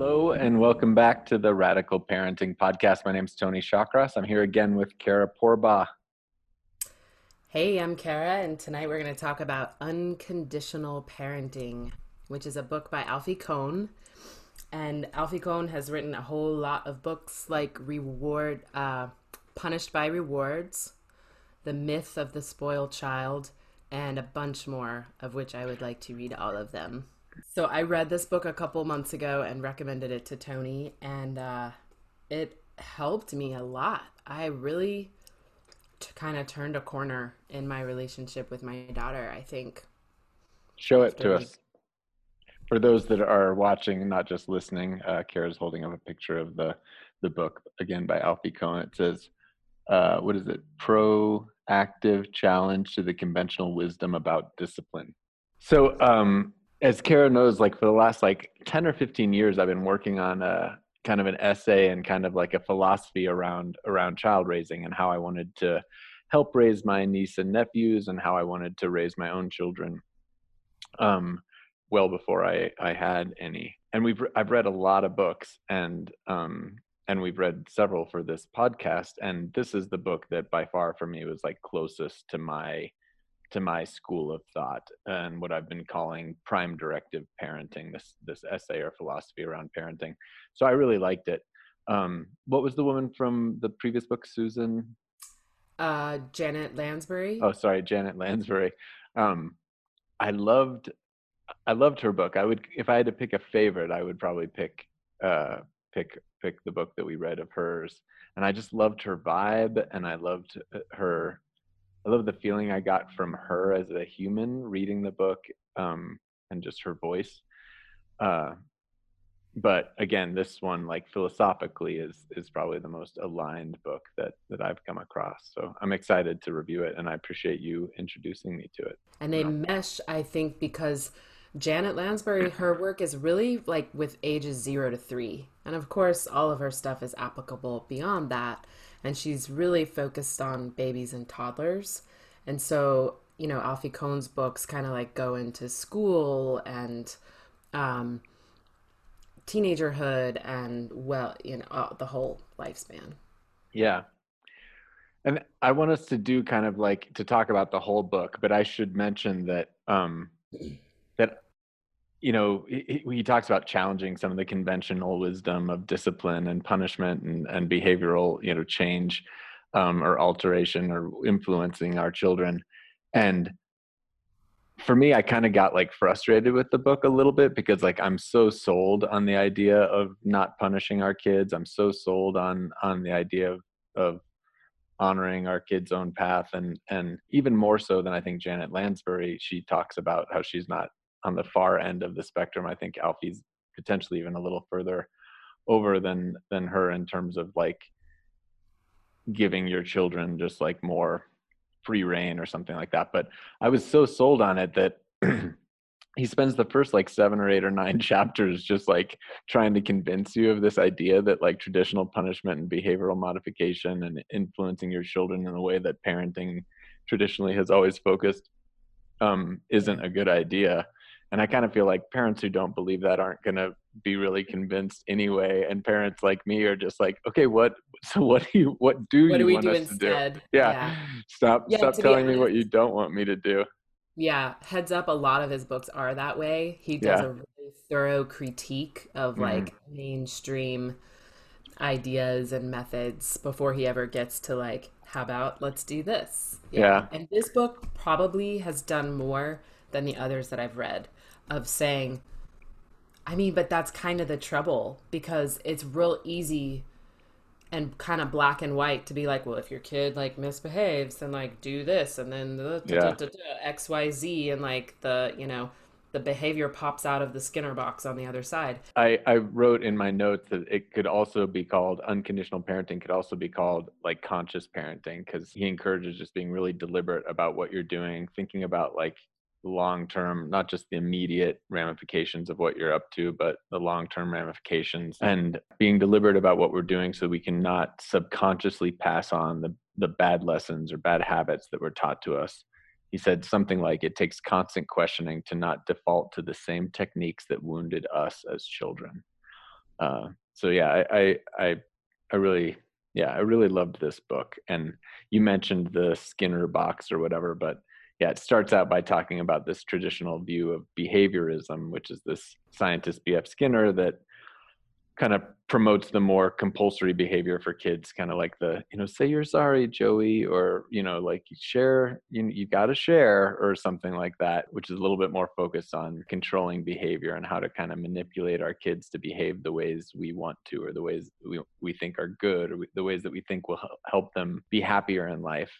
Hello, and welcome back to the Radical Parenting Podcast. My name is Tony Shawcross. I'm here again with Kara Porba. Hey, I'm Kara, and tonight we're going to talk about Unconditional Parenting, which is a book by Alfie Kohn. And Alfie Kohn has written a whole lot of books like Reward, uh, Punished by Rewards, The Myth of the Spoiled Child, and a bunch more, of which I would like to read all of them. So I read this book a couple months ago and recommended it to Tony, and uh, it helped me a lot. I really t- kind of turned a corner in my relationship with my daughter. I think. Show it to us. For those that are watching, not just listening, uh, Kara's holding up a picture of the the book again by Alfie Kohn. It says, uh, "What is it? Proactive challenge to the conventional wisdom about discipline." So um, as Kara knows, like for the last like 10 or 15 years, I've been working on a kind of an essay and kind of like a philosophy around around child raising and how I wanted to help raise my niece and nephews and how I wanted to raise my own children. Um, well before I I had any. And we've I've read a lot of books and um and we've read several for this podcast and this is the book that by far for me was like closest to my to my school of thought and what I've been calling prime directive parenting, this this essay or philosophy around parenting. So I really liked it. Um, what was the woman from the previous book, Susan? Uh, Janet Lansbury. Oh, sorry, Janet Lansbury. Um, I loved, I loved her book. I would, if I had to pick a favorite, I would probably pick, uh, pick, pick the book that we read of hers. And I just loved her vibe, and I loved uh, her I love the feeling I got from her as a human reading the book um, and just her voice. Uh, but again, this one, like philosophically, is is probably the most aligned book that that I've come across. So I'm excited to review it, and I appreciate you introducing me to it. And they mesh, I think, because Janet Lansbury, her work is really like with ages zero to three, and of course, all of her stuff is applicable beyond that and she's really focused on babies and toddlers. And so, you know, Alfie Kohn's books kind of like go into school and um, teenagerhood and, well, you know, uh, the whole lifespan. Yeah. And I want us to do kind of like to talk about the whole book, but I should mention that um, that you know, he, he, talks about challenging some of the conventional wisdom of discipline and punishment and, and behavioral, you know, change um, or alteration or influencing our children. And for me, I kind of got like frustrated with the book a little bit because like I'm so sold on the idea of not punishing our kids. I'm so sold on on the idea of of honoring our kids' own path and and even more so than I think Janet Lansbury. She talks about how she's not on the far end of the spectrum. I think Alfie's potentially even a little further over than than her in terms of like giving your children just like more free reign or something like that. But I was so sold on it that he spends the first like seven or eight or nine chapters just like trying to convince you of this idea that like traditional punishment and behavioral modification and influencing your children in a way that parenting traditionally has always focused um, isn't a good idea and i kind of feel like parents who don't believe that aren't going to be really convinced anyway and parents like me are just like okay what so what do you what do what you do want do us instead? to do yeah, yeah. stop yeah, stop telling me what you don't want me to do yeah heads up a lot of his books are that way he does yeah. a really thorough critique of mm-hmm. like mainstream ideas and methods before he ever gets to like how about let's do this yeah. yeah. and this book probably has done more than the others that i've read of saying, I mean, but that's kind of the trouble because it's real easy and kind of black and white to be like, well, if your kid like misbehaves, then like do this and then the yeah. X Y Z and like the you know the behavior pops out of the Skinner box on the other side. I, I wrote in my notes that it could also be called unconditional parenting, could also be called like conscious parenting, because he encourages just being really deliberate about what you're doing, thinking about like long term, not just the immediate ramifications of what you're up to, but the long term ramifications and being deliberate about what we're doing so we can not subconsciously pass on the, the bad lessons or bad habits that were taught to us. He said something like, It takes constant questioning to not default to the same techniques that wounded us as children. Uh, so yeah, I, I, I, I really, yeah, I really loved this book. And you mentioned the Skinner box or whatever, but yeah, it starts out by talking about this traditional view of behaviorism, which is this scientist B.F. Skinner that kind of promotes the more compulsory behavior for kids kind of like the you know say you're sorry joey or you know like share you, you got to share or something like that which is a little bit more focused on controlling behavior and how to kind of manipulate our kids to behave the ways we want to or the ways we, we think are good or we, the ways that we think will help them be happier in life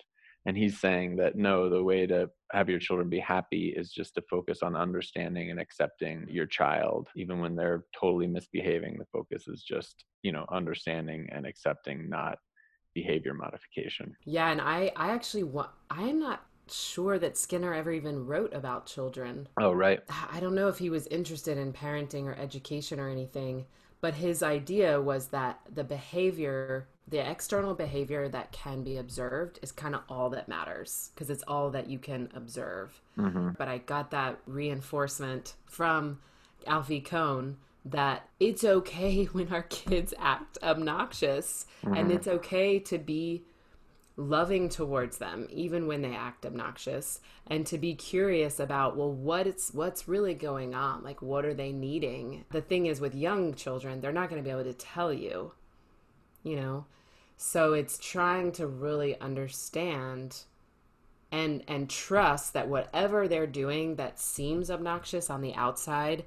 and he's saying that no the way to have your children be happy is just to focus on understanding and accepting your child even when they're totally misbehaving the focus is just you know understanding and accepting not behavior modification yeah and i i actually want i'm not sure that Skinner ever even wrote about children. Oh, right. I don't know if he was interested in parenting or education or anything, but his idea was that the behavior the external behavior that can be observed is kind of all that matters because it's all that you can observe. Mm-hmm. But I got that reinforcement from Alfie Kohn that it's okay when our kids act obnoxious mm-hmm. and it's okay to be loving towards them even when they act obnoxious and to be curious about well what it's what's really going on like what are they needing the thing is with young children they're not going to be able to tell you you know so it's trying to really understand and and trust that whatever they're doing that seems obnoxious on the outside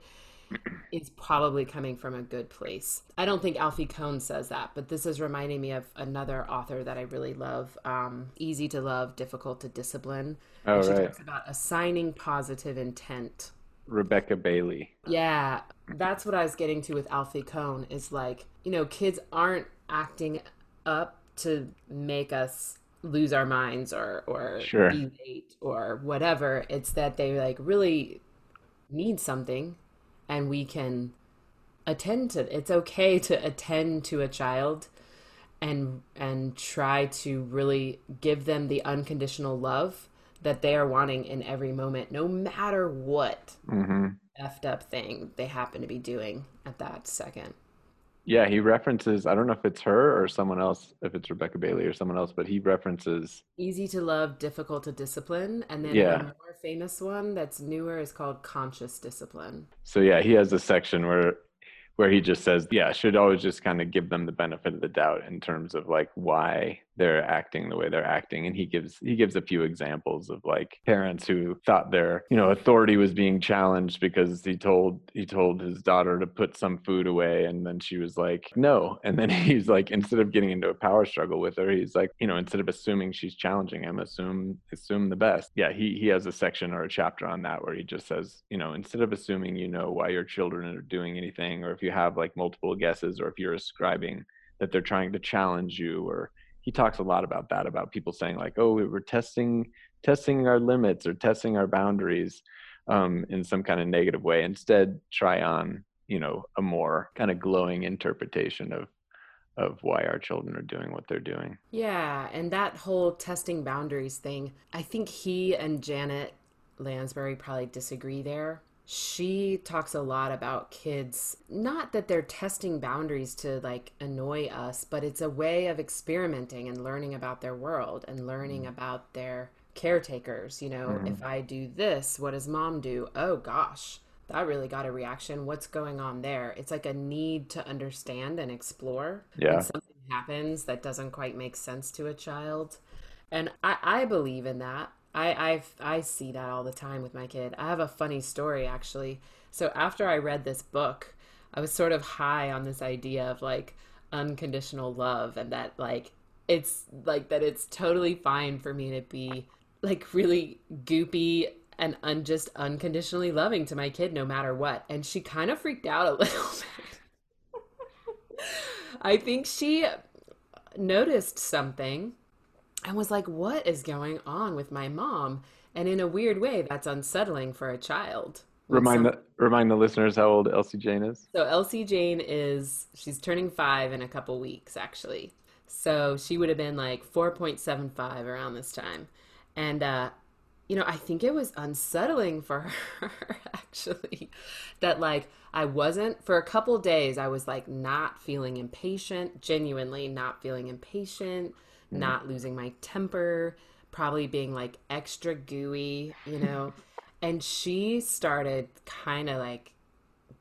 is probably coming from a good place. I don't think Alfie Kohn says that, but this is reminding me of another author that I really love, um, Easy to Love, Difficult to Discipline. Oh, and she right. talks about assigning positive intent. Rebecca Bailey. Yeah, that's what I was getting to with Alfie Kohn is like, you know, kids aren't acting up to make us lose our minds or or sure. be late or whatever. It's that they like really need something and we can attend to it's okay to attend to a child and and try to really give them the unconditional love that they are wanting in every moment no matter what mm-hmm. effed up thing they happen to be doing at that second yeah, he references, I don't know if it's her or someone else, if it's Rebecca Bailey or someone else, but he references Easy to Love, Difficult to Discipline. And then yeah. more famous one that's newer is called Conscious Discipline. So yeah, he has a section where where he just says, yeah, should always just kind of give them the benefit of the doubt in terms of like why they're acting the way they're acting and he gives he gives a few examples of like parents who thought their you know authority was being challenged because he told he told his daughter to put some food away and then she was like no. And then he's like instead of getting into a power struggle with her he's like you know instead of assuming she's challenging him assume assume the best. Yeah he he has a section or a chapter on that where he just says you know instead of assuming you know why your children are doing anything or if you have like multiple guesses or if you're ascribing that they're trying to challenge you or he talks a lot about that about people saying like oh we were testing testing our limits or testing our boundaries um, in some kind of negative way instead try on you know a more kind of glowing interpretation of of why our children are doing what they're doing. Yeah and that whole testing boundaries thing i think he and janet lansbury probably disagree there she talks a lot about kids not that they're testing boundaries to like annoy us but it's a way of experimenting and learning about their world and learning mm. about their caretakers you know mm. if i do this what does mom do? Oh gosh that really got a reaction. What's going on there? It's like a need to understand and explore yeah. when something happens that doesn't quite make sense to a child. And i i believe in that I I've, I see that all the time with my kid. I have a funny story actually. So after I read this book, I was sort of high on this idea of like unconditional love and that like it's like that it's totally fine for me to be like really goopy and un- just unconditionally loving to my kid no matter what. And she kind of freaked out a little bit. I think she noticed something and was like, what is going on with my mom? And in a weird way, that's unsettling for a child. Remind some... the remind the listeners how old Elsie Jane is. So Elsie Jane is she's turning five in a couple weeks actually. So she would have been like four point seven five around this time, and uh, you know, I think it was unsettling for her actually that like I wasn't for a couple days I was like not feeling impatient, genuinely not feeling impatient, mm. not losing my temper, probably being like extra gooey, you know. and she started kind of like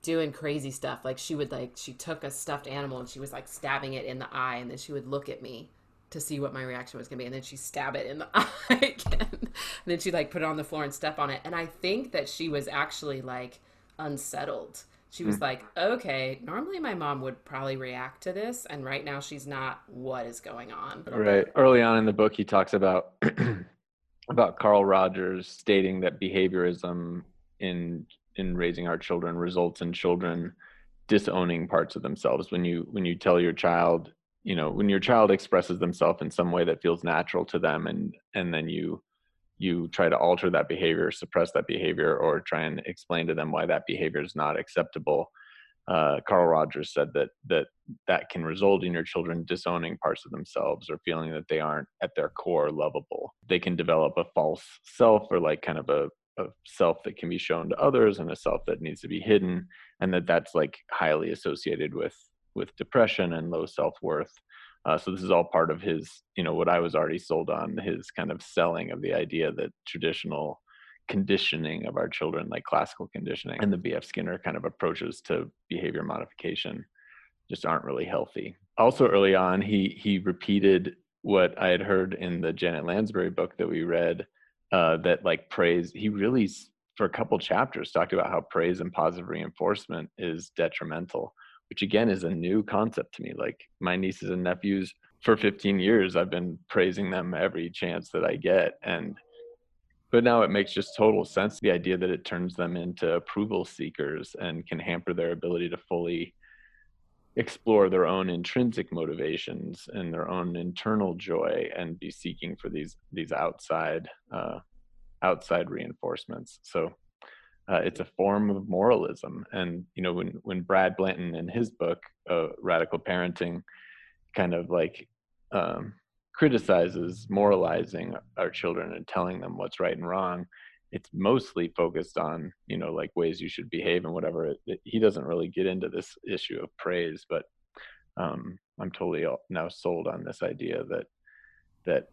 doing crazy stuff. Like she would like she took a stuffed animal and she was like stabbing it in the eye and then she would look at me to see what my reaction was going to be and then she stab it in the eye again. and then she like put it on the floor and step on it. And I think that she was actually like unsettled. She was mm. like, "Okay, normally my mom would probably react to this and right now she's not. What is going on?" Right. Early on in the book he talks about about Carl Rogers stating that behaviorism in in raising our children results in children disowning parts of themselves when you when you tell your child you know when your child expresses themselves in some way that feels natural to them and and then you you try to alter that behavior suppress that behavior or try and explain to them why that behavior is not acceptable uh, Carl Rogers said that that that can result in your children disowning parts of themselves or feeling that they aren't at their core lovable. They can develop a false self or like kind of a, a self that can be shown to others and a self that needs to be hidden, and that that's like highly associated with with depression and low self worth. Uh, so this is all part of his, you know, what I was already sold on his kind of selling of the idea that traditional conditioning of our children, like classical conditioning and the B.F. Skinner kind of approaches to behavior modification, just aren't really healthy. Also, early on, he he repeated what I had heard in the Janet Lansbury book that we read, uh, that like praise. He really, for a couple chapters, talked about how praise and positive reinforcement is detrimental, which again is a new concept to me. Like my nieces and nephews, for 15 years, I've been praising them every chance that I get, and but now it makes just total sense the idea that it turns them into approval seekers and can hamper their ability to fully explore their own intrinsic motivations and their own internal joy and be seeking for these these outside uh, outside reinforcements so uh, it's a form of moralism. And you know when when brad blanton in his book uh, radical parenting kind of like um, criticizes moralizing our children and telling them what's right and wrong it's mostly focused on you know like ways you should behave and whatever. It, it, he doesn't really get into this issue of praise but um, i'm totally now sold on this idea that that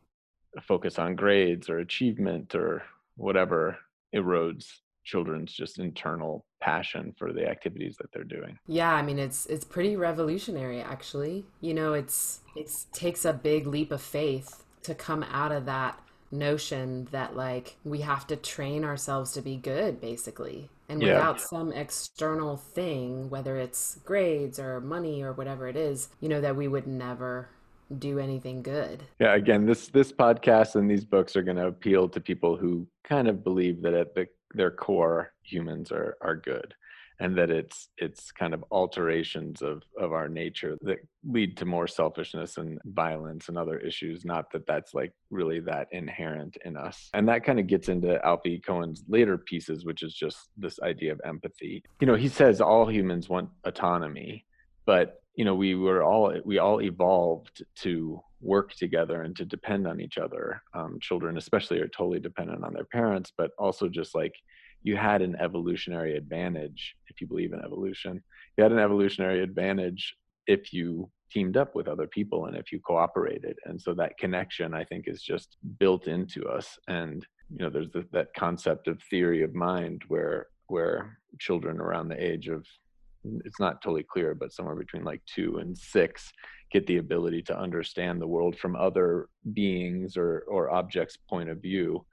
focus on grades or achievement or whatever erodes children's just internal passion for the activities that they're doing. Yeah, I mean it's it's pretty revolutionary actually. You know, it's it takes a big leap of faith to come out of that notion that like we have to train ourselves to be good basically. And yeah. without some external thing, whether it's grades or money or whatever it is, you know that we would never do anything good. Yeah, again, this this podcast and these books are going to appeal to people who kind of believe that at the their core humans are are good and that it's it's kind of alterations of of our nature that lead to more selfishness and violence and other issues not that that's like really that inherent in us. And that kind of gets into alfie kohn's later pieces which is just this idea of empathy. You know he says all humans want autonomy but you know we were all we all evolved to work together and to depend on each other. Um, children, especially, are totally dependent on their parents, but also just like you had an evolutionary advantage if you believe in evolution. You had an evolutionary advantage if you teamed up with other people and if you cooperated. And so that connection, I think, is just built into us. And you know, there's the, that concept of theory of mind where where children around the age of it's not totally clear, but somewhere between like two and six get the ability to understand the world from other beings or or objects point of view.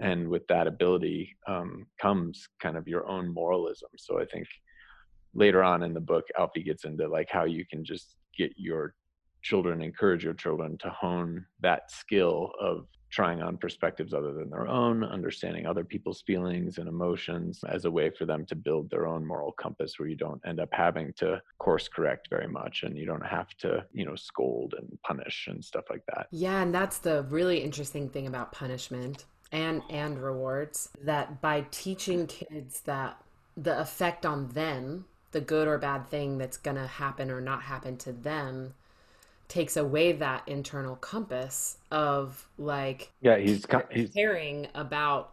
And with that ability um, comes kind of your own moralism. So i think later on in the book alfie gets into like how you can just get your children encourage your children to hone that skill of trying on perspectives other than their own, understanding other people's feelings and emotions as a way for them to build their own moral compass where you don't end up having to course correct very much and you don't have to, you know, scold and punish and stuff like that. Yeah, and that's the really interesting thing about punishment and and rewards that by teaching kids that the effect on them, the good or bad thing that's going to happen or not happen to them takes away that internal compass of like yeah he's he's caring about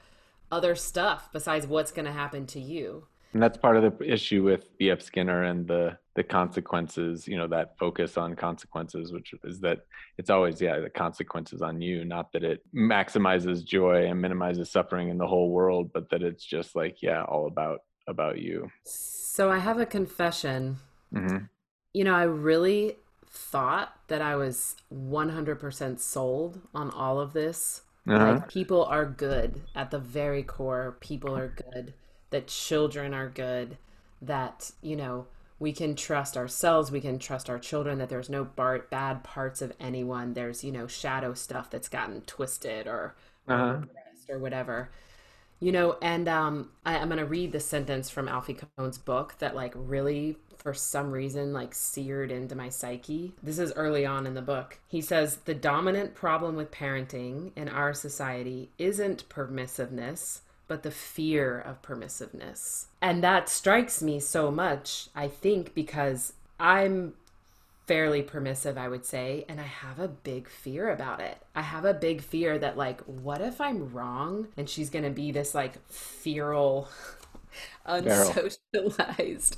other stuff besides what's going to happen to you. And that's part of the issue with B.F. Skinner and the the consequences, you know, that focus on consequences, which is that it's always, yeah, the consequences on you, not that it maximizes joy and minimizes suffering in the whole world, but that it's just like, yeah, all about about you. So I have a confession. Mm-hmm. You know, I really thought that I was 100% sold on all of this. Uh-huh. Like people are good at the very core. People are good. That children are good. That, you know, we can trust ourselves. We can trust our children that there's no bar- bad parts of anyone. There's, you know, shadow stuff that's gotten twisted or, uh-huh. or whatever you know and um I, am gonna read the sentence from alfie kohn's book that like really for some reason like seared into my psyche. This is early on in the book. He says the dominant problem with parenting in our society isn't permissiveness but the fear of permissiveness. And that strikes me so much i think because i'm fairly permissive, I would say, and I have a big fear about it. I have a big fear that like what if I'm wrong and she's going to be this like feral unsocialized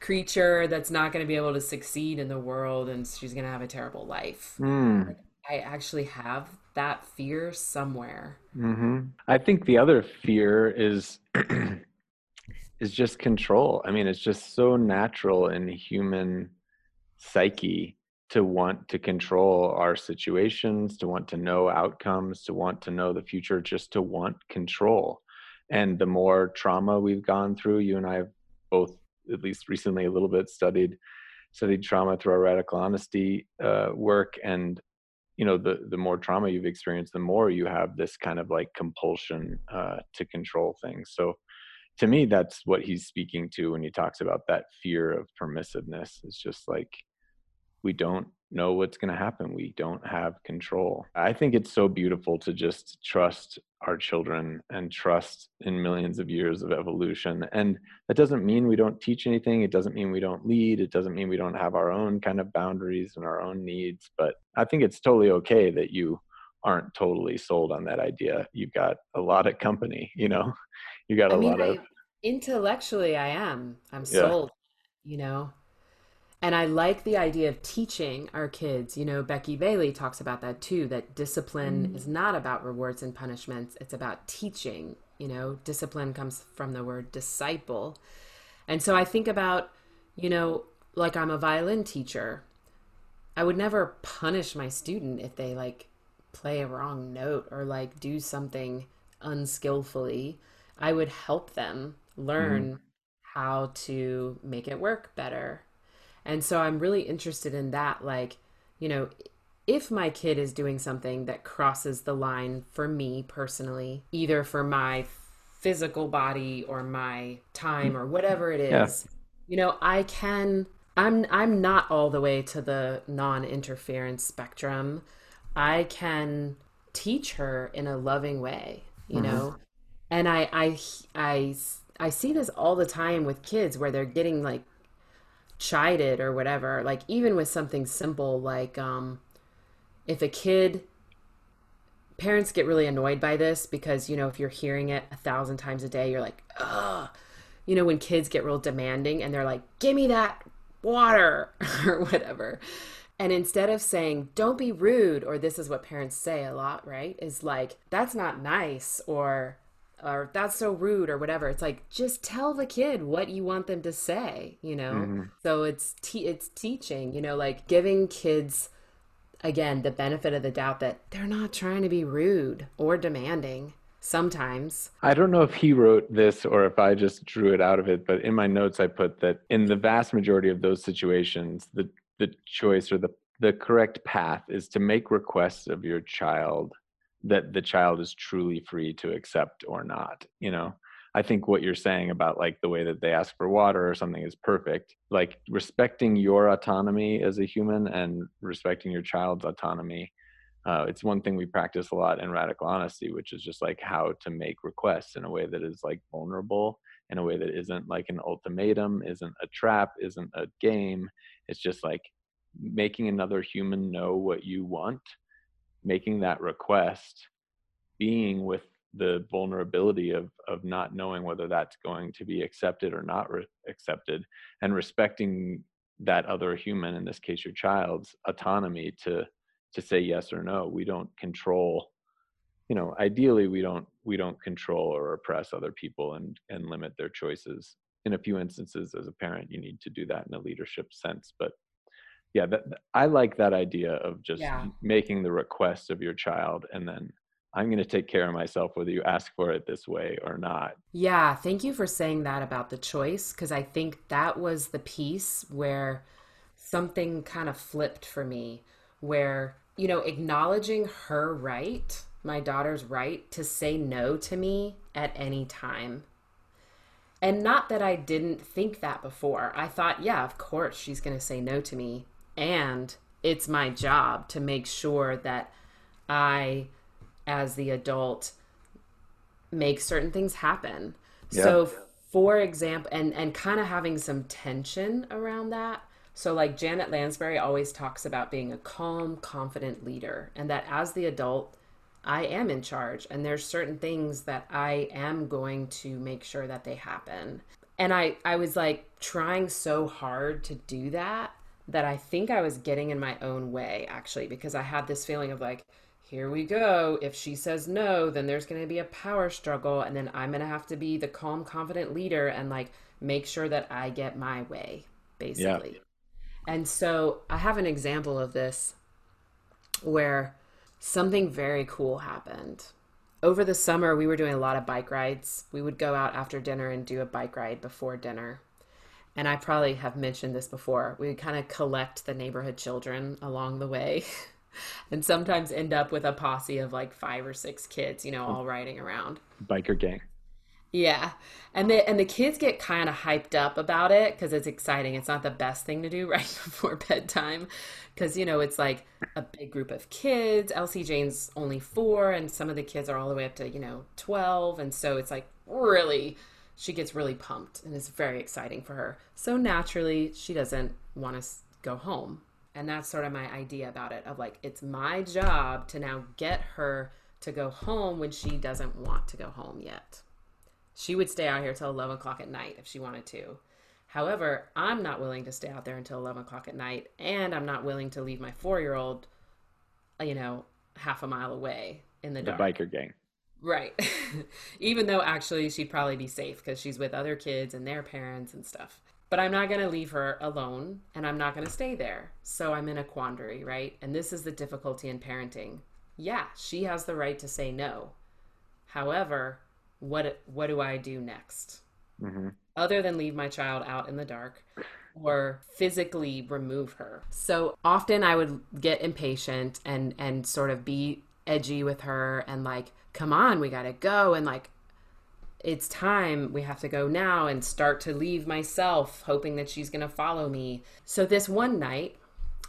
creature that's not going to be able to succeed in the world and she's going to have a terrible life. Mm. I actually have that fear somewhere. Mm-hmm. I think the other fear is is just control. I mean, it's just so natural in human psyche to want to control our situations, to want to know outcomes, to want to know the future, just to want control. And the more trauma we've gone through, you and I have both, at least recently, a little bit studied studied trauma through our radical honesty uh, work, and you know, the the more trauma you've experienced, the more you have this kind of like compulsion uh, to control things. So to me that's what he's speaking to when he talks about that fear of permissiveness it's just like we don't know what's going to happen we don't have control. I think it's so beautiful to just trust our children and trust in millions of years of evolution and that doesn't mean we don't teach anything it doesn't mean we don't lead it doesn't mean we don't have our own kind of boundaries and our own needs but i think it's totally okay that you aren't totally sold on that idea. You've got a lot of company you know? You got a I mean, lot of intellectually i am. I'm sold yeah. you know and i like the idea of teaching our kids you know becky bailey talks about that too that discipline mm. is not about rewards and punishments it's about teaching you know discipline comes from the word disciple and so i think about you know like i'm a violin teacher i would never punish my student if they like play a wrong note or like do something unskillfully i would help them learn mm-hmm. how to make it work better. And so I'm really interested in that. Like, you know, if my kid is doing something that crosses the line for me personally, either for my physical body or my time or whatever it is, yeah. you know, I can I'm I'm not all the way to the non-interference spectrum. I can teach her in a loving way, you mm-hmm. know. And I I I I see this all the time with kids where they're getting like chided or whatever. Like even with something simple like um if a kid parents get really annoyed by this because you know if you're hearing it a thousand times a day you're like ugh you know when kids get real demanding and they're like give me that water or whatever and instead of saying don't be rude or this is what parents say a lot right is like that's not nice or or that's so rude or whatever. It's like just tell the kid what you want them to say you know? Mm-hmm. so it's te- it's teaching you know like giving kids again the benefit of the doubt that they're not trying to be rude or demanding sometimes. I don't know if he wrote this or if i just drew it out of it but in my notes i put that in the vast majority of those situations the the choice or the the correct path is to make requests of your child that the child is truly free to accept or not you know? I think what you're saying about like the way that they ask for water or something is perfect. Like respecting your autonomy as a human and respecting your child's autonomy uh, it's one thing we practice a lot in radical honesty which is just like how to make requests in a way that is like vulnerable in a way that isn't like an ultimatum isn't a trap isn't a game. It's just like making another human know what you want making that request being with the vulnerability of of not knowing whether that's going to be accepted or not re- accepted and respecting that other human in this case your child's autonomy to to say yes or no. We don't control you know ideally we don't we don't control or oppress other people and and limit their choices. In a few instances as a parent you need to do that in a leadership sense but yeah that, i like that idea of just Yeah. making the request of your child and then i'm going to take care of myself whether you ask for it this way or not Yeah, thank you for saying that about the choice because I think that was the piece where something kind of flipped for me where you know acknowledging her right, my daughter's right to say no to me at any time. And not that I didn't think that before. I thought, yeah, of course she's going to say no to me and it's my job to make sure that I as the adult make certain things happen. Yeah. So for example and and kind of having some tension around that. So like Janet Lansbury always talks about being a calm, confident leader and that as the adult I am in charge and there's certain things that I am going to make sure that they happen. And I I was like trying so hard to do that that I think I was getting in my own way actually because I had this feeling of like here we go. If she says no, then there's going to be a power struggle and then I'm going to have to be the calm, confident leader and like make sure that I get my way basically. Yeah. And so I have an example of this where something very cool happened. Over the summer, we were doing a lot of bike rides. We would go out after dinner and do a bike ride before dinner. And I probably have mentioned this before. We kind of collect the neighborhood children along the way and sometimes end up with a posse of like five or six kids, you know, hmm. all riding around. biker gang Yeah. And the and the kids get kind of hyped up about it cuz it's exciting. It's not the best thing to do right before bedtime cuz you know, it's like a big group of kids. Elsie Jane's only 4 and some of the kids are all the way up to, you know, 12 and so it's like really she gets really pumped and it's very exciting for her. So naturally, she doesn't want to go home. And that's sort of my idea about it of like it's my job to now get her to go home when she doesn't want to go home yet. She would stay out here till 11 o'clock at night if she wanted to. However, I'm not willing to stay out there until 11 o'clock at night, and I'm not willing to leave my four year old, you know, half a mile away in the dark. the dark. biker gang Right. Even though actually she'd probably be safe because she's with other kids and their parents and stuff. But I'm not going to leave her alone and I'm not going to stay there. So I'm in a quandary, right? And this is the difficulty in parenting. Yeah, she has the right to say no. However, what what do I do next? hmm other than leave my child out in the dark or physically remove her. So often I would get impatient and and sort of be edgy with her and like come on, we got to go. And like it's time we have to go now and start to leave myself hoping that she's going to follow me. So this one night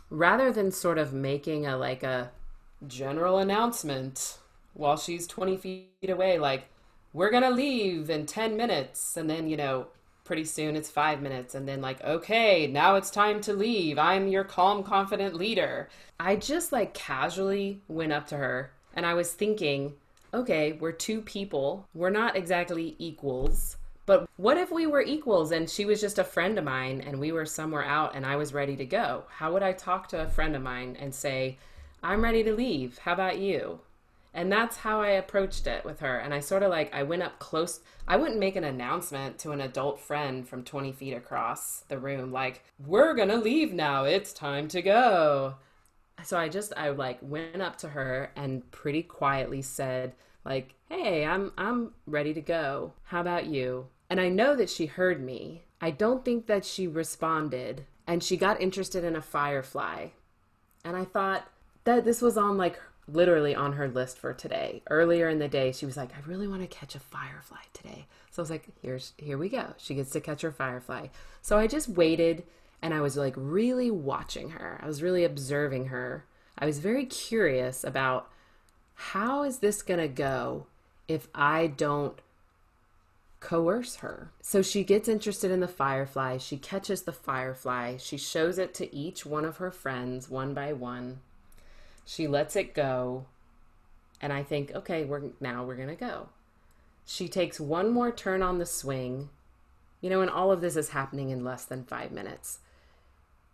rather than sort of making a like a general announcement while she's 20 feet away like we're gonna leave in 10 minutes and then you know pretty soon it's five minutes and then like okay now it's time to leave. I'm your calm confident leader. I just like casually went up to her and i was thinking okay we're two people we're not exactly equals but what if we were equals and she was just a friend of mine and we were somewhere out and i was ready to go how would i talk to a friend of mine and say i'm ready to leave how about you and that's how I approached it with her. And I sort of like, I went up close. I wouldn't make an announcement to an adult friend from 20 feet across the room, like, we're going to leave now. It's time to go. So I just, I like went up to her and pretty quietly said, like, hey, I'm, I'm ready to go. How about you? And I know that she heard me. I don't think that she responded. And she got interested in a firefly. And I thought that this was on like literally on her list for today. Earlier in the day, she was like, I really want to catch a firefly today. So I was like, here's here we go. She gets to catch her firefly. So I just waited and I was like really watching her. I was really observing her. I was very curious about how is this going to go if I don't coerce her. So she gets interested in the firefly. She catches the firefly. She shows it to each one of her friends one by one. She lets it go. And I think, okay, we're now we're going to go. She takes one more turn on the swing. You know, and all of this is happening in less than 5 minutes.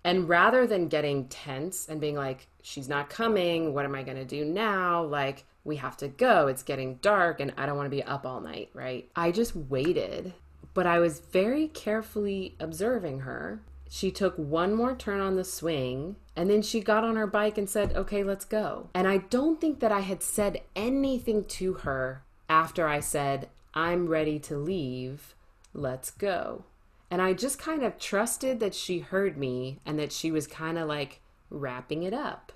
And rather than getting tense and being like, she's not coming, what am I going to do now? Like, we have to go. It's getting dark and I don't want to be up all night, right? I just waited, but I was very carefully observing her. She took one more turn on the swing and then she got on her bike and said, Okay, let's go. And I don't think that I had said anything to her after I said, I'm ready to leave. Let's go. And I just kind of trusted that she heard me and that she was kind of like wrapping it up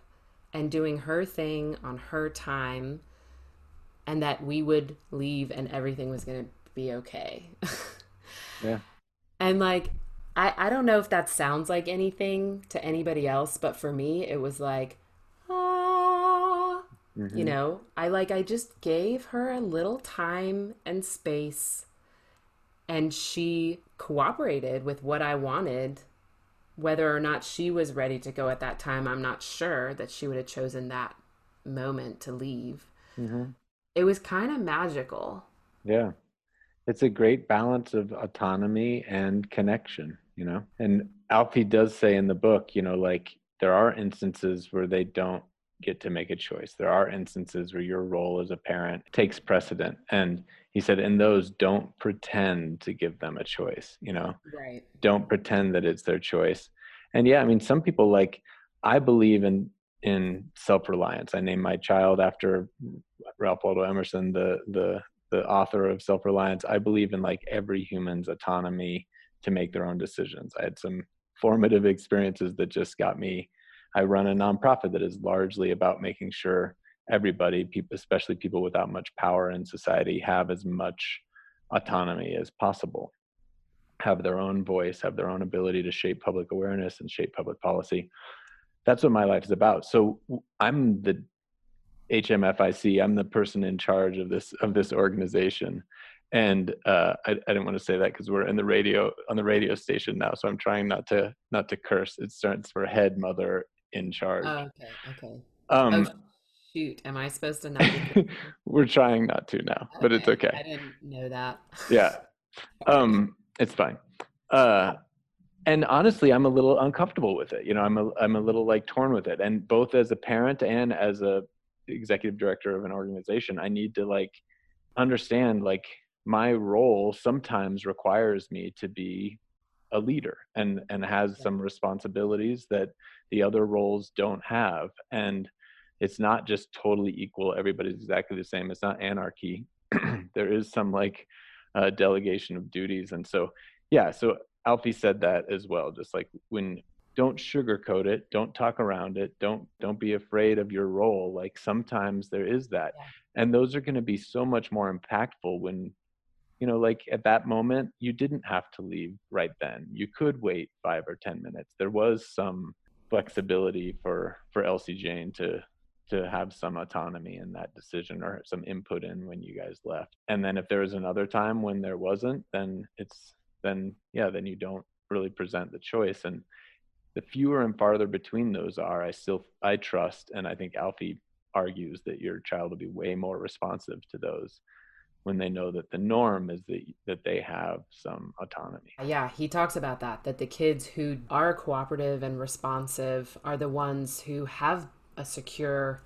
and doing her thing on her time and that we would leave and everything was going to be okay. yeah. And like, I, I don't know if that sounds like anything to anybody else, but for me, it was like, ah, mm-hmm. you know, I like, I just gave her a little time and space and she cooperated with what I wanted whether or not she was ready to go at that time, I'm not sure that she would have chosen that moment to leave. Mm-hmm. It was kind of magical. Yeah. It's a great balance of autonomy and connection, you know? And Alfie does say in the book, you know, like there are instances where they don't get to make a choice. There are instances where your role as a parent takes precedent. And he said, in those, don't pretend to give them a choice, you know? Right. Don't pretend that it's their choice. And yeah, I mean, some people like, I believe in in self-reliance. I named my child after Ralph Waldo Emerson, the the the author of Self-Reliance. I believe in like every human's autonomy to make their own decisions. I had some formative experiences that just got me I run a nonprofit that is largely about making sure everybody, especially people without much power in society, have as much autonomy as possible, have their own voice, have their own ability to shape public awareness and shape public policy. That's what my life is about. So I'm the HMFIC. I'm the person in charge of this of this organization, and uh, I, I, didn't want to say that because we're in the radio on the radio station now. So I'm trying not to not to curse. It starts for head, mother, in charge. Oh, okay, okay. Um, oh, shoot, am I supposed to not? we're trying not to now, okay. but it's okay. I didn't know that. yeah, um, it's fine. Uh, and honestly, I'm a little uncomfortable with it. You know, I'm a I'm a little like torn with it, and both as a parent and as a executive director of an organization, I need to like understand like my role sometimes requires me to be a leader and and has some responsibilities that the other roles don't have and it's not just totally equal everybody's exactly the same it's not anarchy there is some like uh, delegation of duties and so yeah so alfie said that as well just like when don't sugarcoat it don't talk around it don't don't be afraid of your role like sometimes there is that yeah. and those are going to be so much more impactful when you know like at that moment you didn't have to leave right then you could wait five or ten minutes there was some flexibility for for elsie jane to to have some autonomy in that decision or some input in when you guys left and then if there was another time when there wasn't then it's then yeah then you don't really present the choice and the fewer and farther between those are i still i trust and i think alfie argues that your child will be way more responsive to those when they know that the norm is that, that they have some autonomy. Uh, yeah, he talks about that, that the kids who are cooperative and responsive are the ones who have a secure,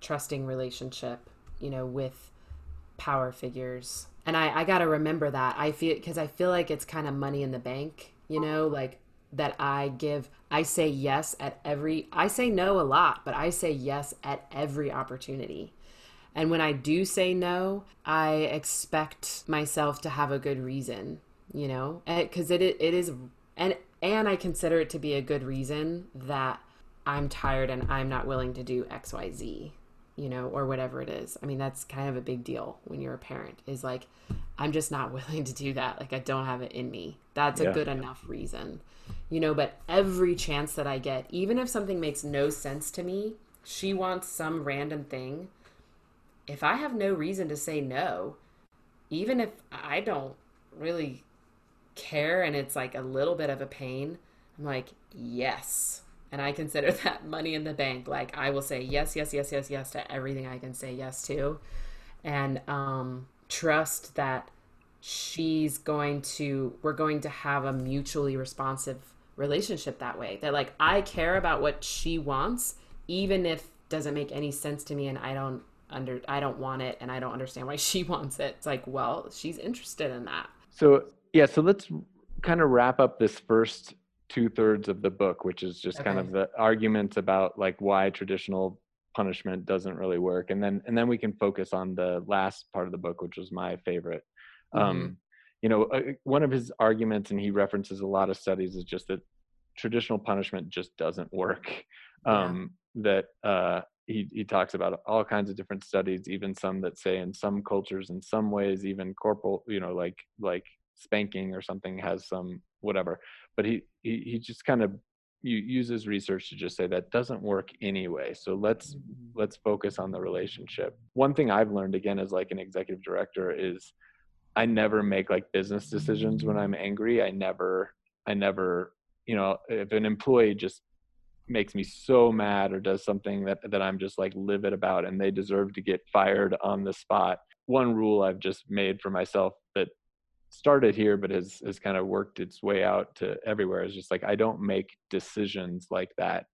trusting relationship, you know, with power figures. And I, I got to remember that. I feel, because I feel like it's kind of money in the bank, you know, like that I give. I say yes at every, I say no a lot, but I say yes at every opportunity and when I do say no, I expect myself to have a good reason, you know, eh, because it it is and and I consider it to be a good reason that I'm tired and I'm not willing to do X Y Z, you know, or whatever it is. I mean, that's kind of a big deal when you're a parent. Is like I'm just not willing to do that. Like I don't have it in me. That's yeah. a good enough reason. You know, but every chance that I get, even if something makes no sense to me, she wants some random thing if I have no reason to say no, even if I don't really care and it's like a little bit of a pain, I'm like, yes. And I consider that money in the bank. Like I will say yes, yes, yes, yes, yes to everything I can say yes to. And um, trust that she's going to, we're going to have a mutually responsive relationship that way. That like I care about what she wants, even if doesn't make any sense to me and I don't under I don't want it and I don't understand why she wants it. It's like, well, she's interested in that. So yeah, so let's kind of wrap up this first two thirds of the book, which is just okay. kind of the arguments about like why traditional punishment doesn't really work, and then and then we can focus on the last part of the book, which was my favorite. Mm-hmm. Um, you know, uh, one of his arguments, and he references a lot of studies, is just that traditional punishment just doesn't work. Um, yeah. That uh, he he talks about all kinds of different studies, even some that say in some cultures, in some ways, even corporal, you know, like like spanking or something has some whatever. But he he he just kind of uses research to just say that doesn't work anyway. So let's mm-hmm. let's focus on the relationship. One thing I've learned again as like an executive director is I never make like business decisions when I'm angry. I never I never you know if an employee just makes me so mad or does something that that I'm just like livid about and they deserve to get fired on the spot. One rule I've just made for myself that started here but has has kind of worked its way out to everywhere is just like I don't make decisions like that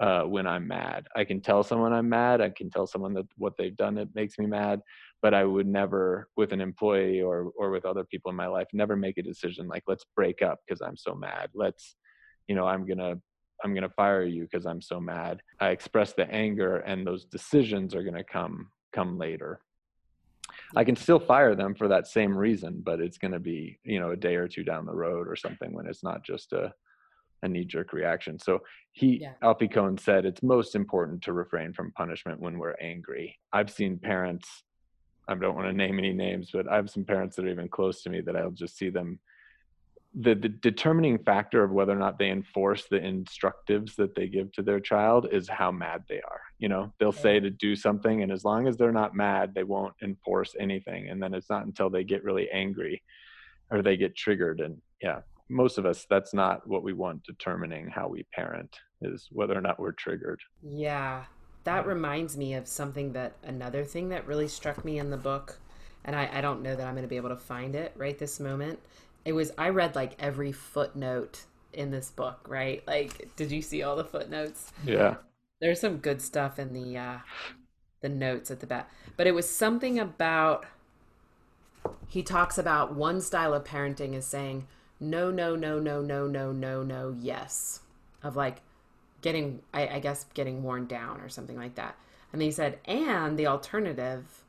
uh, when I'm mad. I can tell someone I'm mad. I can tell someone that what they've done that makes me mad, but I would never, with an employee or or with other people in my life, never make a decision like let's break up because I'm so mad. Let's, you know, I'm gonna I'm to fire you because I'm so mad. I express the anger and those decisions are to come come later. I can still fire them for that same reason, but it's going to be, you know, a day or two down the road or something when it's not just a a knee jerk reaction. So he yeah. Alfie Kohn said it's most important to refrain from punishment when we're angry. I've seen parents I don't want to name any names, but I have some parents that are even close to me that I'll just see them the, the determining factor of whether or not they enforce the instructives that they give to their child is how mad they are you know they'll say to do something and as long as they're not mad they won't enforce anything and then it's not until they get really angry or they get triggered and yeah most of us that's not what we want determining how we parent is whether or not we're triggered yeah that reminds me of something that another thing that really struck me in the book and I, I don't know that i'm going to be able to find it right this moment it was I read like every footnote in this book, right? Like, did you see all the footnotes? Yeah. There's some good stuff in the uh the notes at the back. But it was something about he talks about one style of parenting is saying no, no, no, no, no, no, no, no, yes. Of like getting I, I guess getting worn down or something like that. And he said, and the alternative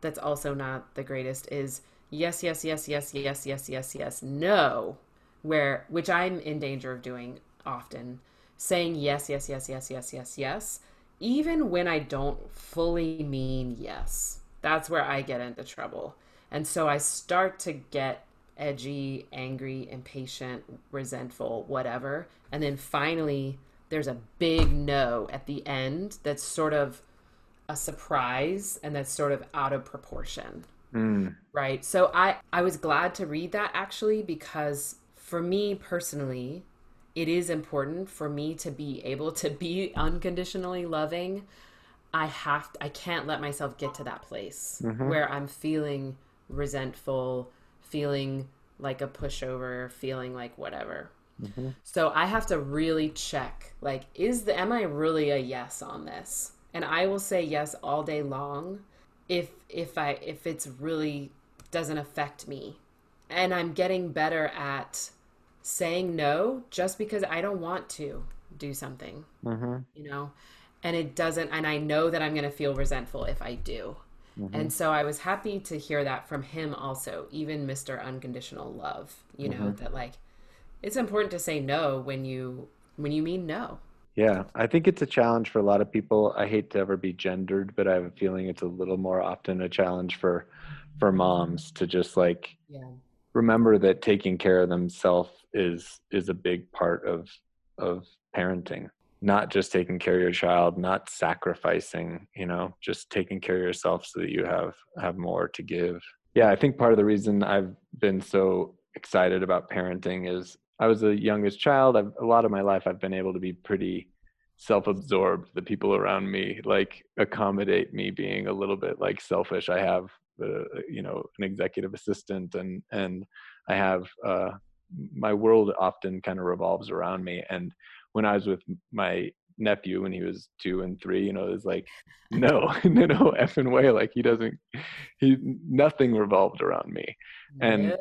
that's also not the greatest is yes, yes, yes, yes, yes, yes, yes, yes, no, where which I'm in danger of doing often, saying yes, yes, yes, yes, yes, yes, yes, even when I don't fully mean yes. That's where I get into trouble. And so I start to get edgy, angry, impatient, resentful, whatever. And then finally, there's a big no at the end that's sort of a surprise and that's sort of out of proportion. Mm. Right. So I I was glad to read that actually because for me personally, it is important for me to be able to be unconditionally loving. I have to, I can't let myself get to that place mm-hmm. where I'm feeling resentful, feeling like a pushover, feeling like whatever. Mm-hmm. So I have to really check like is the am I really a yes on this? And I will say yes all day long if if I if it's really doesn't affect me. And I'm getting better at saying no just because I don't want to do something. Mm-hmm. You know, and it doesn't and I know that I'm going to feel resentful if I do. Mm-hmm. And so I was happy to hear that from him also, even Mr. Unconditional Love, you know, mm-hmm. that like it's important to say no when you when you mean no. Yeah, I think it's a challenge for a lot of people. I hate to ever be gendered, but I have a feeling it's a little more often a challenge for for moms to just like yeah. remember that taking care of themselves is is a big part of of parenting. Not just taking care of your child, not sacrificing, you know, just taking care of yourself so that you have have more to give. Yeah, I think part of the reason I've been so excited about parenting is I was the youngest child. I've, a lot of my life, I've been able to be pretty self-absorbed the people around me like accommodate me being a little bit like selfish i have uh, you know an executive assistant and and i have uh my world often kind of revolves around me and when i was with my nephew when he was two and three you know it was like no no no effing way like he doesn't he nothing revolved around me and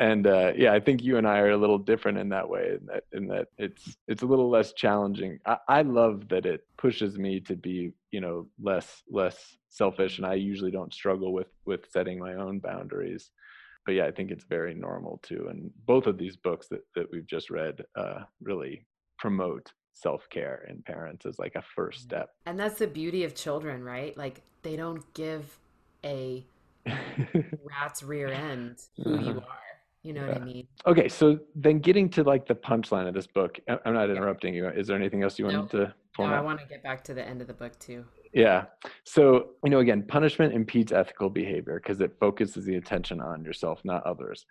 and uh, yeah, I think you and I are a little different in that way. In that, in that it's it's a little less challenging. I, I love that it pushes me to be, you know, less less selfish, and I usually don't struggle with with setting my own boundaries. But yeah, I think it's very normal too. And both of these books that that we've just read uh, really promote self care in parents as like a first step. And that's the beauty of children, right? Like they don't give a rat's rear end who uh-huh. you are you know yeah. what I mean? Okay, so then getting to like the punchline of this book, I'm not interrupting you. Is there anything else you wanted to point no, out? I want to get back to the end of the book too. Yeah. So, you know, again, punishment impedes ethical behavior because it focuses the attention on yourself, not others.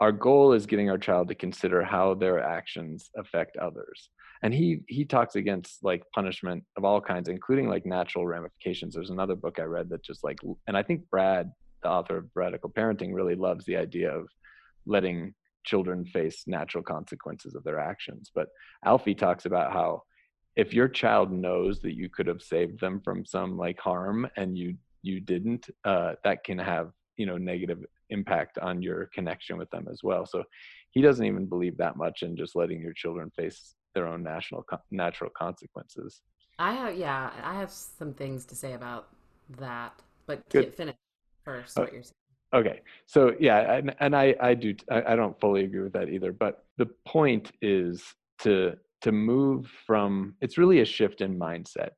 Our goal is getting our child to consider how their actions affect others. And he he talks against like punishment of all kinds, including like natural ramifications. There's another book I read that just like and I think Brad, the author of Radical Parenting, really loves the idea of letting children face natural consequences of their actions. But Alfie talks about how if your child knows that you could have saved them from some like harm and you you didn't, uh, that can have you know negative impact on your connection with them as well. So he doesn't even believe that much in just letting your children face their own national natural consequences. I have yeah, I have some things to say about that, but Good. finish first uh, what you're saying. Okay, so yeah, and, and I I do I, I don't fully agree with that either. But the point is to to move from it's really a shift in mindset.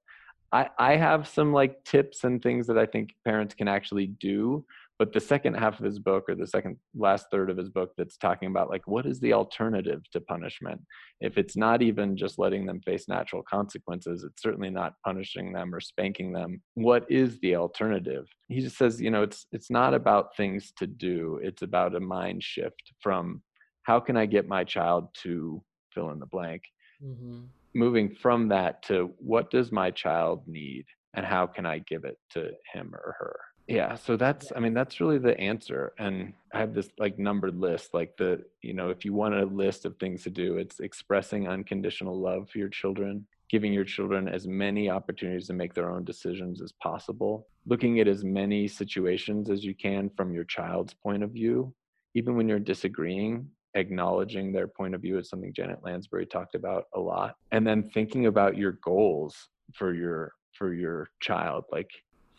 I I have some like tips and things that I think parents can actually do but the second half of his book or the second last third of his book that's talking about like what is the alternative to punishment? If it's not even just letting them face natural consequences it's certainly not punishing them or spanking them. What is the alternative? He just says you know it's it's not about things to do it's about a mind shift from how can i get my child to fill in the blank mm-hmm. moving from that to what does my child need and how can i give it to him or her yeah so that's i mean that's really the answer and i have this like numbered list like the you know if you want a list of things to do it's expressing unconditional love for your children giving your children as many opportunities to make their own decisions as possible looking at as many situations as you can from your child's point of view even when you're disagreeing acknowledging their point of view is something janet lansbury talked about a lot and then thinking about your goals for your for your child like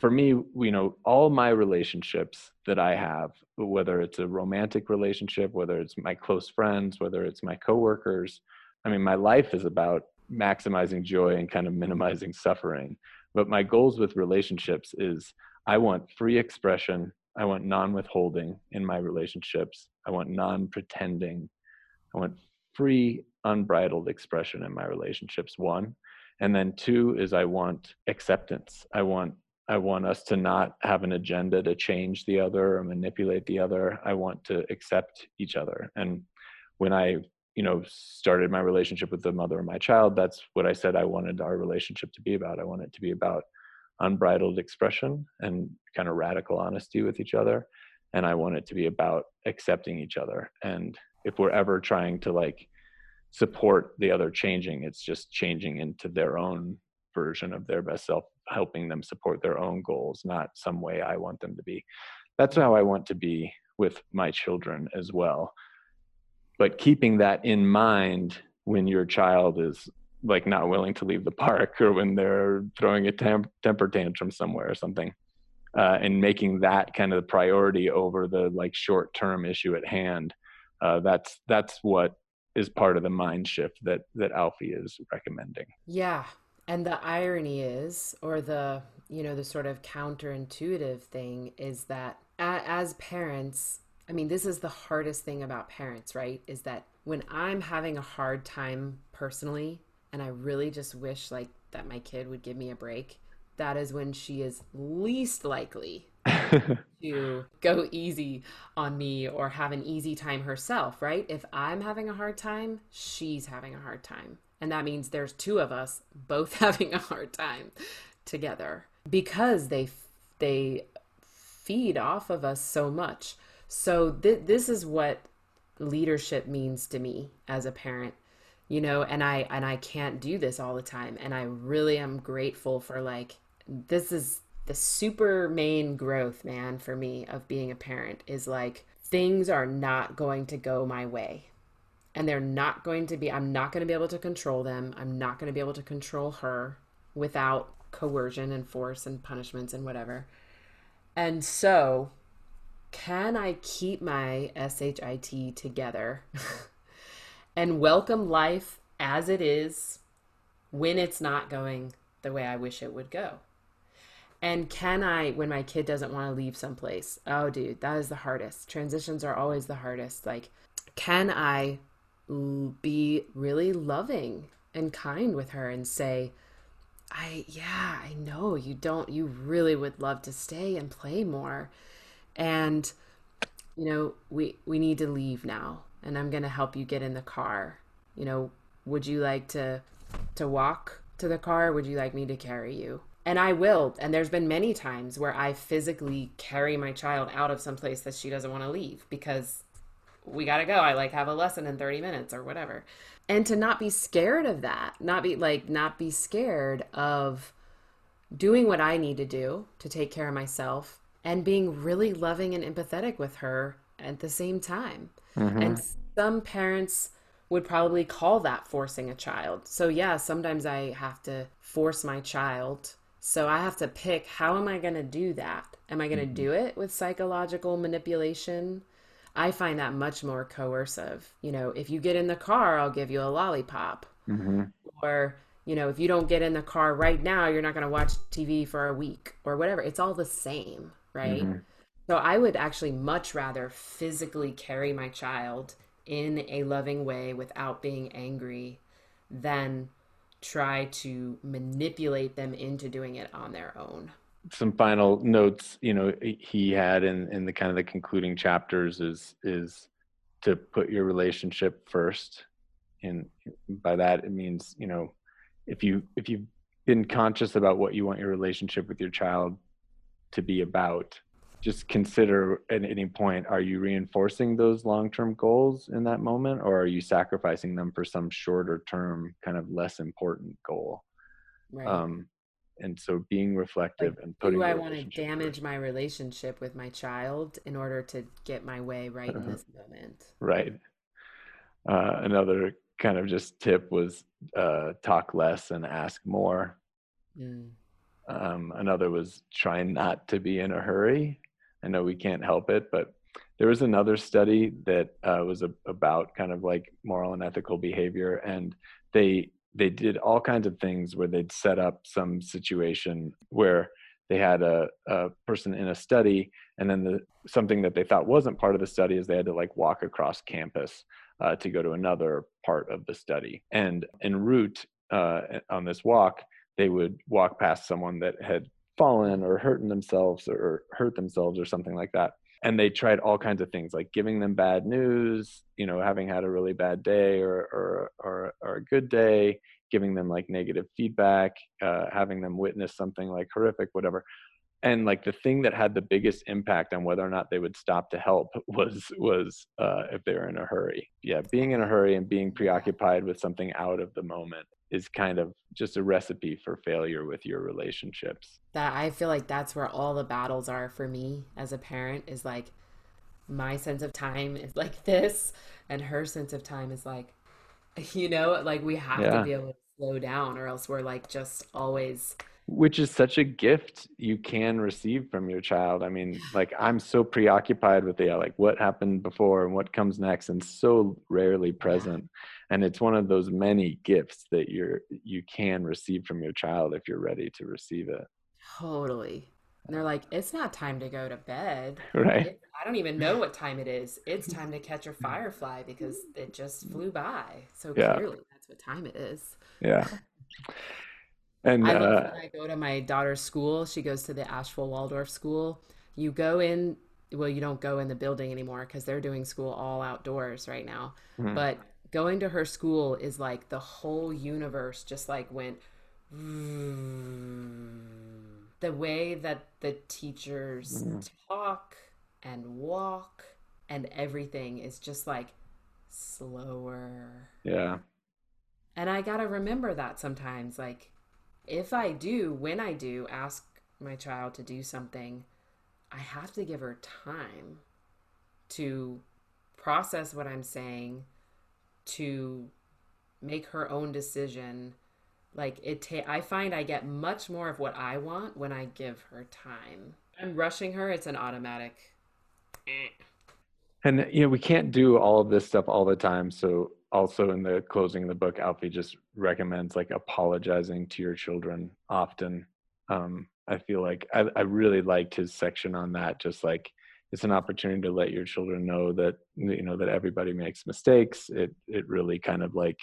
for me, you know, all my relationships that I have, whether it's a romantic relationship, whether it's my close friends, whether it's my coworkers, I mean, my life is about maximizing joy and kind of minimizing suffering. But my goals with relationships is I want free expression, I want non withholding in my relationships, I want non pretending, I want free, unbridled expression in my relationships, one. And then two is I want acceptance. I want I want us to not have an agenda to change the other or manipulate the other. I want to accept each other. And when I, you know, started my relationship with the mother of my child, that's what I said I wanted our relationship to be about. I want it to be about unbridled expression and kind of radical honesty with each other. And I want it to be about accepting each other. And if we're ever trying to like support the other changing, it's just changing into their own version of their best self helping them support their own goals, not some way I want them to be. That's how I want to be with my children as well. But keeping that in mind when your child is like not willing to leave the park or when they're throwing a temp- temper tantrum somewhere or something. Uh, and making that kind of the priority over the like short term issue at hand uh, that's that's what is part of the mind shift that that alfie is recommending yeah and the irony is, or the, you know, the sort of counterintuitive thing is that as parents, I mean, this is the hardest thing about parents, right? Is that when I'm having a hard time personally, and I really just wish like that my kid would give me a break, that is when she is least likely to go easy on me or have an easy time herself, right? If I'm having a hard time, she's having a hard time. And that means there's two of us both having a hard time together because they they feed off of us so much. So th- this is what leadership means to me as a parent you know and i and i can't do this all the time and i really am grateful for like this is the super main growth man for me of being a parent is like things are not going to go my way. And they're not going to be i'm not going to be able to control them. I'm not going to be able to control her without coercion and force and punishments and whatever. And so can i keep my shit together and welcome life as it is when it's not going the way i wish it would go and can I, when my kid doesn't want to leave someplace? Oh, dude, that is the hardest. Transitions are always the hardest. Like, can I be really loving and kind with her and say, I, yeah, I know you don't, you really would love to stay and play more. And, you know, we, we need to leave now and I'm going to help you get in the car. You know, would you like to, to walk to the car? would you like me to carry you? And I will. And there's been many times where I physically carry my child out of some place that she doesn't want to leave because we got to go. I like have a lesson in 30 minutes or whatever. And to not be scared of that, not be like, not be scared of doing what I need to do to take care of myself and being really loving and empathetic with her at the same time. Mm-hmm. And some parents would probably call that forcing a child. So, yeah, sometimes I have to force my child so I have to pick how am I going to do that? Am I going to mm-hmm. do it with psychological manipulation? I find that much more coercive. You know, if you get in the car, I'll give you a lollipop. Mm-hmm. Or, you know, if you don't get in the car right now, you're not going to watch TV for a week or whatever. It's all the same, right? Mm-hmm. So I would actually much rather physically carry my child in a loving way without being angry than try to manipulate them into doing it on their own. Some final notes you know he had in in the kind of the concluding chapters is is to put your relationship first. And by that it means you know if you if you've been conscious about what you want your relationship with your child to be about just consider at any point are you reinforcing those long-term goals in that moment or are you sacrificing them for some shorter term kind of less important goal? Right. um, and so being reflective like, and putting do i want to damage my relationship with my child in order to get my way right in this moment? Right. Uh, another kind of just tip was uh, talk less and ask more. Mm. um, another was trying not to be in a hurry I know we can't help it, but there was another study that uh, was a, about kind of like moral and ethical behavior, and they they did all kinds of things where they'd set up some situation where they had a, a person in a study and then the something that they thought wasn't part of the study is they had to like walk across campus uh, to go to another part of the study. And en route uh, on this walk they would walk past someone that had fallen or hurting themselves or hurt themselves or something like that. And they tried all kinds of things like giving them bad news you know having had a really bad day or or or, or a good day giving them like negative feedback uh, having them witness something like horrific whatever. And like the thing that had the biggest impact on whether or not they would stop to help was was uh, if they were in a hurry. Yeah being in a hurry and being preoccupied with something out of the moment is kind of just a recipe for failure with your relationships. That I feel like that's where all the battles are for me as a parent is like my sense of time is like this and her sense of time is like you know, like we have yeah. to be able to slow down or else we're like just always which is such a gift you can receive from your child i mean like i'm so preoccupied with the like what happened before and what comes next and so rarely present yeah. And it's one of those many gifts that you're you can receive from your child if you're ready to receive it totally and they're like it's not time to go to bed right it, i don't even know what time it is it's time to catch a firefly because it just flew by so yeah. clearly that's what time it is yeah And I uh, when I go to my daughter's school. She goes to the Asheville Waldorf School. You go in, well, you don't go in the building anymore because they're doing school all outdoors right now. Mm-hmm. But going to her school is like the whole universe just like went the way that the teachers talk and walk and everything is just like slower. Yeah. And I got to remember that sometimes like if I do, when I do ask my child to do something, I have to give her time to process what I'm saying, to make her own decision. Like it ta- I find I get much more of what I want when I give her time. I'm rushing her, it's an automatic. And you know, we can't do all of this stuff all the time. So also in the closing of the book, Alfie just recommends like apologizing to your children often. Um, I feel like I, I really liked his section on that. Just like it's an opportunity to let your children know that you know that everybody makes mistakes. It it really kind of like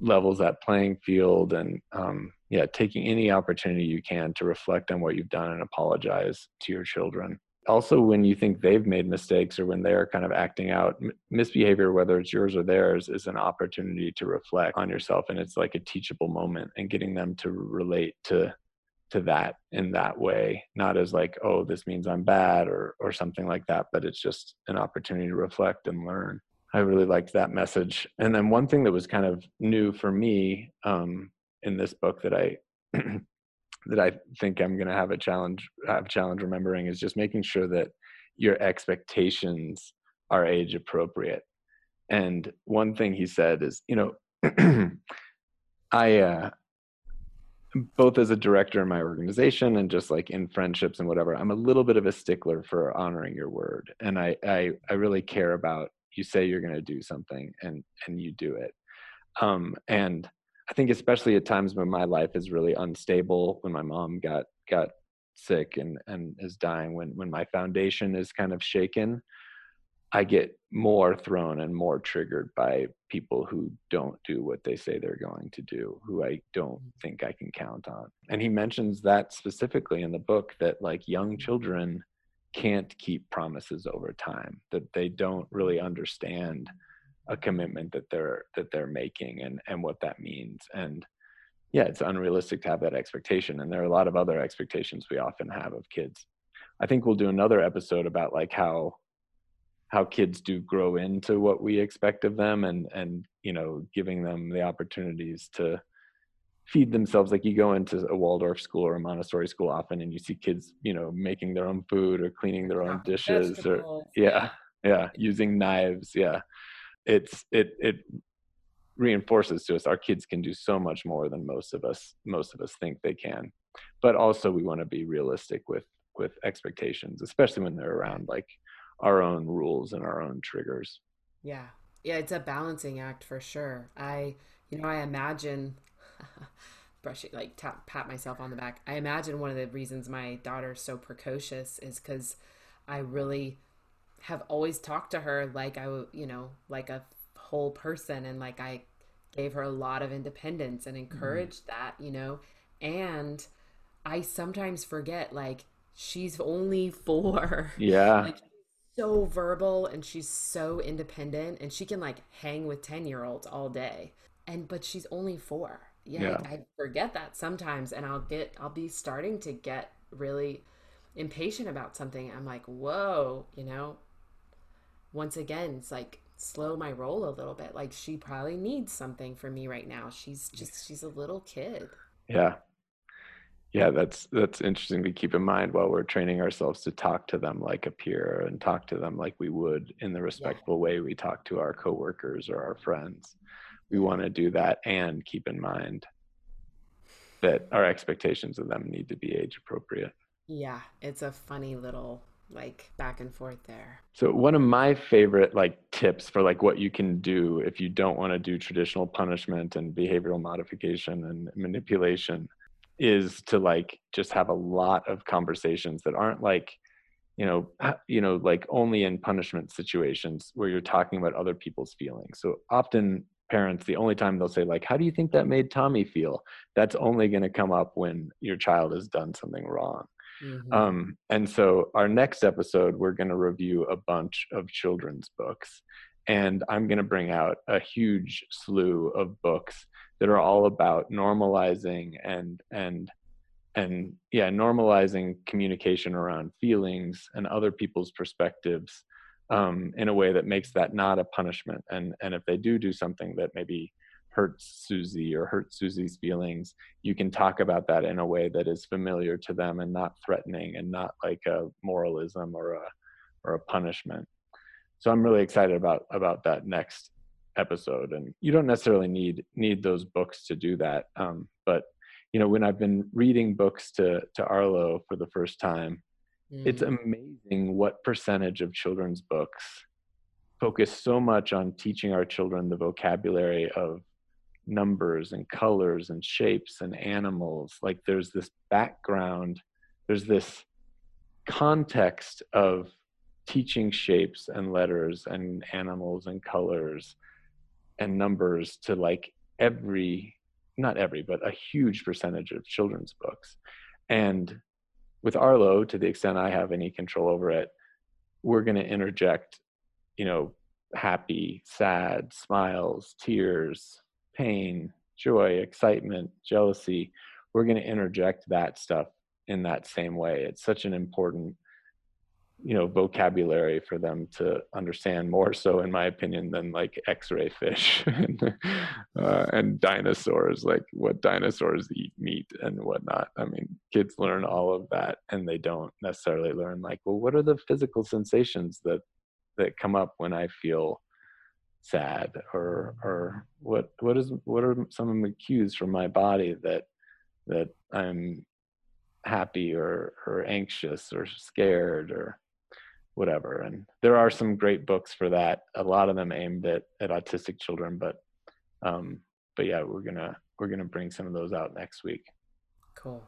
levels that playing field and um, yeah taking any opportunity you can to reflect on what you've done and apologize to your children. Also when you think they've made mistakes or when they're kind of acting out misbehavior whether it's yours or theirs is an opportunity to reflect on yourself and it's like a teachable moment and getting them to relate to to that in that way not as like oh this means i'm bad or or something like that but it's just an opportunity to reflect and learn. I really liked that message. And then one thing that was kind of new for me um, in this book that i that i think i'm going to have a challenge have challenge remembering is just making sure that your expectations are age appropriate. And one thing he said is you know i uh both as a director in my organization and just like in friendships and whatever i'm a little bit of a stickler for honoring your word. And i i, I really care about you say you're going to do something and and you do it. Um and i think especially at times when my life is really unstable when my mom got got sick and and is dying when when my foundation is kind of shaken I get more thrown and more triggered by people who don't do what they say they're going to do, who I don't mm. think I can count on. And he mentions that specifically in the book that like young children can't keep promises over time, that they don't really understand a commitment that they're that they're making and and what that means. And yeah, it's unrealistic to have that expectation. And there are a lot of other expectations we often have of kids. I think we'll do another episode about like how how kids do grow into what we expect of them and and you know giving them the opportunities to feed themselves. Like you go into a waldorf school or a montessori school often and you see kids you know making their own food or cleaning their own oh, dishes or yeah yeah. using knives yeah. It's it it reinforces to us our kids can do so much more than most of us most of us think they can. But also we want to be realistic with with expectations especially when they're around like our own rules and our own triggers. Yeah. Yeah, it's a balancing act for sure. I, you know, I imagine brushing like tap, pat myself on the back. I imagine one of the reasons my daughter's so precocious is cuz I really have always talked to her like I, you know, like a whole person and like I gave her a lot of independence and mm-hmm. encouraged mm. that, you know. And I sometimes forget like she's only 4. Yeah. like so verbal and she's so independent and she can like hang with 10 year olds all day. And but she's only four. Yeah, yeah. I, I forget that sometimes and i'll get i'll be starting to get really impatient about something. I'm like whoa you know? Once again it's like slow my roll a little bit. Like she probably needs something from me right now. She's just she's a little kid. Yeah yeah that's that's interesting to keep in mind while we're training ourselves to talk to them like a peer and talk to them like we would in the respectful way we talk to our coworkers or our friends. We want to do that and keep in mind that our expectations of them need to be age appropriate. Yeah it's a funny little like back and forth there. So one of my favorite like tips for like what you can do if you don't want to do traditional punishment and behavioral modification and manipulation is to like just have a lot of conversations that aren't like you know you know like only in punishment situations where you're talking about other people's feelings. So often parents the only time they'll say like how do you think that made tommy feel? that's only going to come up when your child has done something wrong. Mm-hmm. um, and so our next episode we're going to review a bunch of children's books and I'm going to bring out a huge slew of books that are all about normalizing and and and yeah normalizing communication around feelings and other people's perspectives um, in a way that makes that not a punishment. And and if they do do something that maybe hurts susie or hurts susie's feelings you can talk about that in a way that is familiar to them and not threatening and not like a moralism or a or a punishment. So i'm really excited about about that next episode and you don't necessarily need need those books to do that um, but you know when i've been reading books to to arlo for the first time mm. it's amazing what percentage of children's books focus so much on teaching our children the vocabulary of numbers and colors and shapes and animals like there's this background there's this context of teaching shapes and letters and animals and colors and numbers to like every not every but a huge percentage of children's books. And with arlo to the extent i have any control over it we're going to interject you know happy sad smiles tears pain joy excitement jealousy. We're going to interject that stuff in that same way. It's such an important you know vocabulary for them to understand more so in my opinion than like x-ray fish and, uh, and dinosaurs like what dinosaurs eat meat and whatnot. I mean kids learn all of that and they don't necessarily learn like well what are the physical sensations that that come up when i feel sad or or what what is what are some of the cues from my body that that i'm happy or or anxious or scared or whatever. And there are some great books for that. A lot of them aimed at, at autistic children, but um, but yeah, we're gonna we're gonna bring some of those out next week. Cool.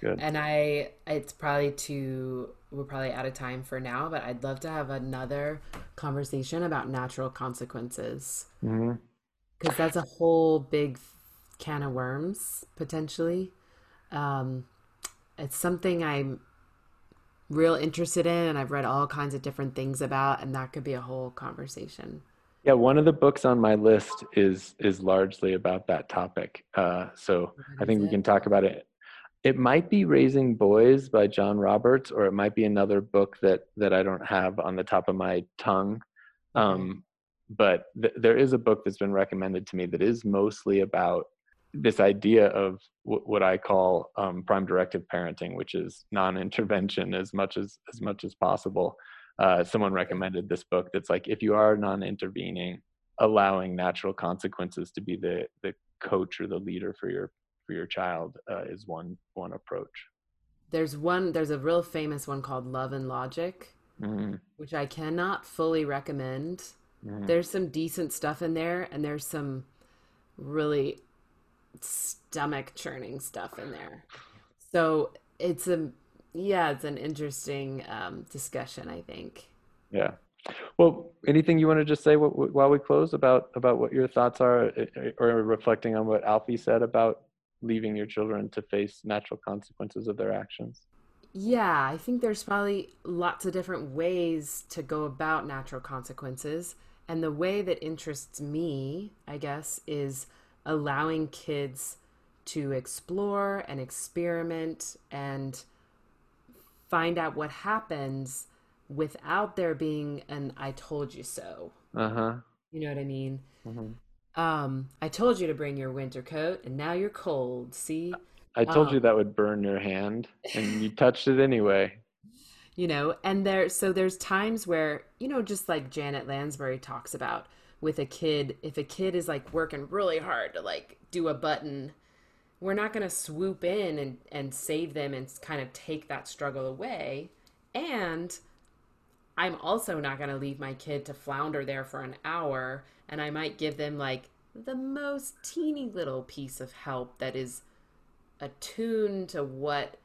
Good. And I, it's probably too, we're probably out of time for now, but I'd love to have another conversation about natural consequences. Because mm-hmm. that's a whole big can of worms, potentially. Um, it's something I'm real interested in and I've read all kinds of different things about and that could be a whole conversation. Yeah, one of the books on my list is is largely about that topic. Uh, so I think we can talk about it. It might be Raising Boys by John Roberts, or it might be another book that that I don't have on the top of my tongue. Um, but th- there is a book that's been recommended to me that is mostly about this idea of w- what I call um, prime directive parenting, which is non-intervention as much as as much as possible. Uh, someone recommended this book that's like if you are non-intervening, allowing natural consequences to be the the coach or the leader for your for your child uh, is one one approach. There's one. There's a real famous one called Love and Logic, mm-hmm. which I cannot fully recommend. Mm-hmm. There's some decent stuff in there, and there's some really stomach churning stuff in there. So it's a yeah, it's an interesting um, discussion. I think. Yeah. Well, anything you want to just say while we close about about what your thoughts are, eh, eh, or reflecting on what Alfie said about leaving your children to face natural consequences of their actions? Yeah, I think there's probably lots of different ways to go about natural consequences. And the way that interests me, I guess, is allowing kids to explore and experiment and find out what happens without there being an I told you so. Uh-huh. You know what I mean? Mm-hmm. Um, I told you to bring your winter coat and now you're cold. See? I told um, you that would burn your hand and you touched it anyway. You know, and there so there's times where, you know, just like Janet Lansbury talks about, with a kid if a kid is like working really hard to like do a button we're not going to swoop in and and save them and kind of take that struggle away and i'm also not going to leave my kid to flounder there for an hour and i might give them like the most teeny little piece of help that is attuned to what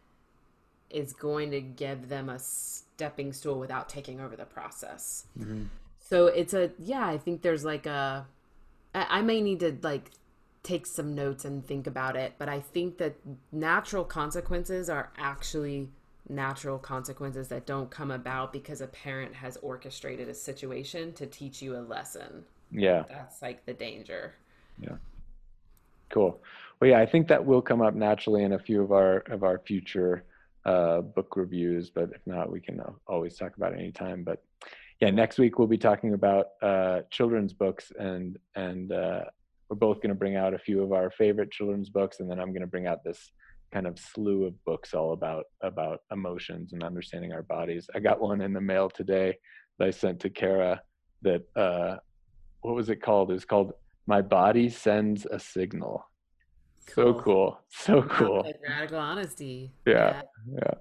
is going to give them a stepping stool without taking over the process. Mm-hmm. So it's a yeah, I think there's like a I, I may need to like take some notes and think about it, but I think that natural consequences are actually natural consequences that don't come about because a parent has orchestrated a situation to teach you a lesson. Yeah. That's like the danger. Yeah. Cool. Well, yeah, I think that will come up naturally in a few of our of our future uh, book reviews, but if not, we can always talk about it anytime. But yeah, next week we'll be talking about uh, children's books, and and uh, we're both going to bring out a few of our favorite children's books, and then I'm going to bring out this kind of slew of books all about about emotions and understanding our bodies. I got one in the mail today that I sent to Kara. That uh, what was it called? It was called "My Body Sends a Signal." Cool. So cool, so cool. Like radical honesty. Yeah, yeah. yeah.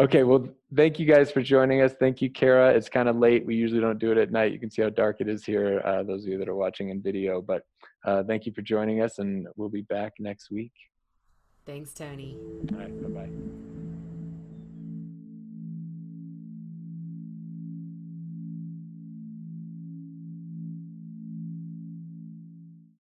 Okay, well, thank you guys for joining us. Thank you, Kara. It's kind of late. We usually don't do it at night. You can see how dark it is here, uh, those of you that are watching in video. But uh, thank you for joining us, and we'll be back next week. Thanks, Tony. All right, bye bye.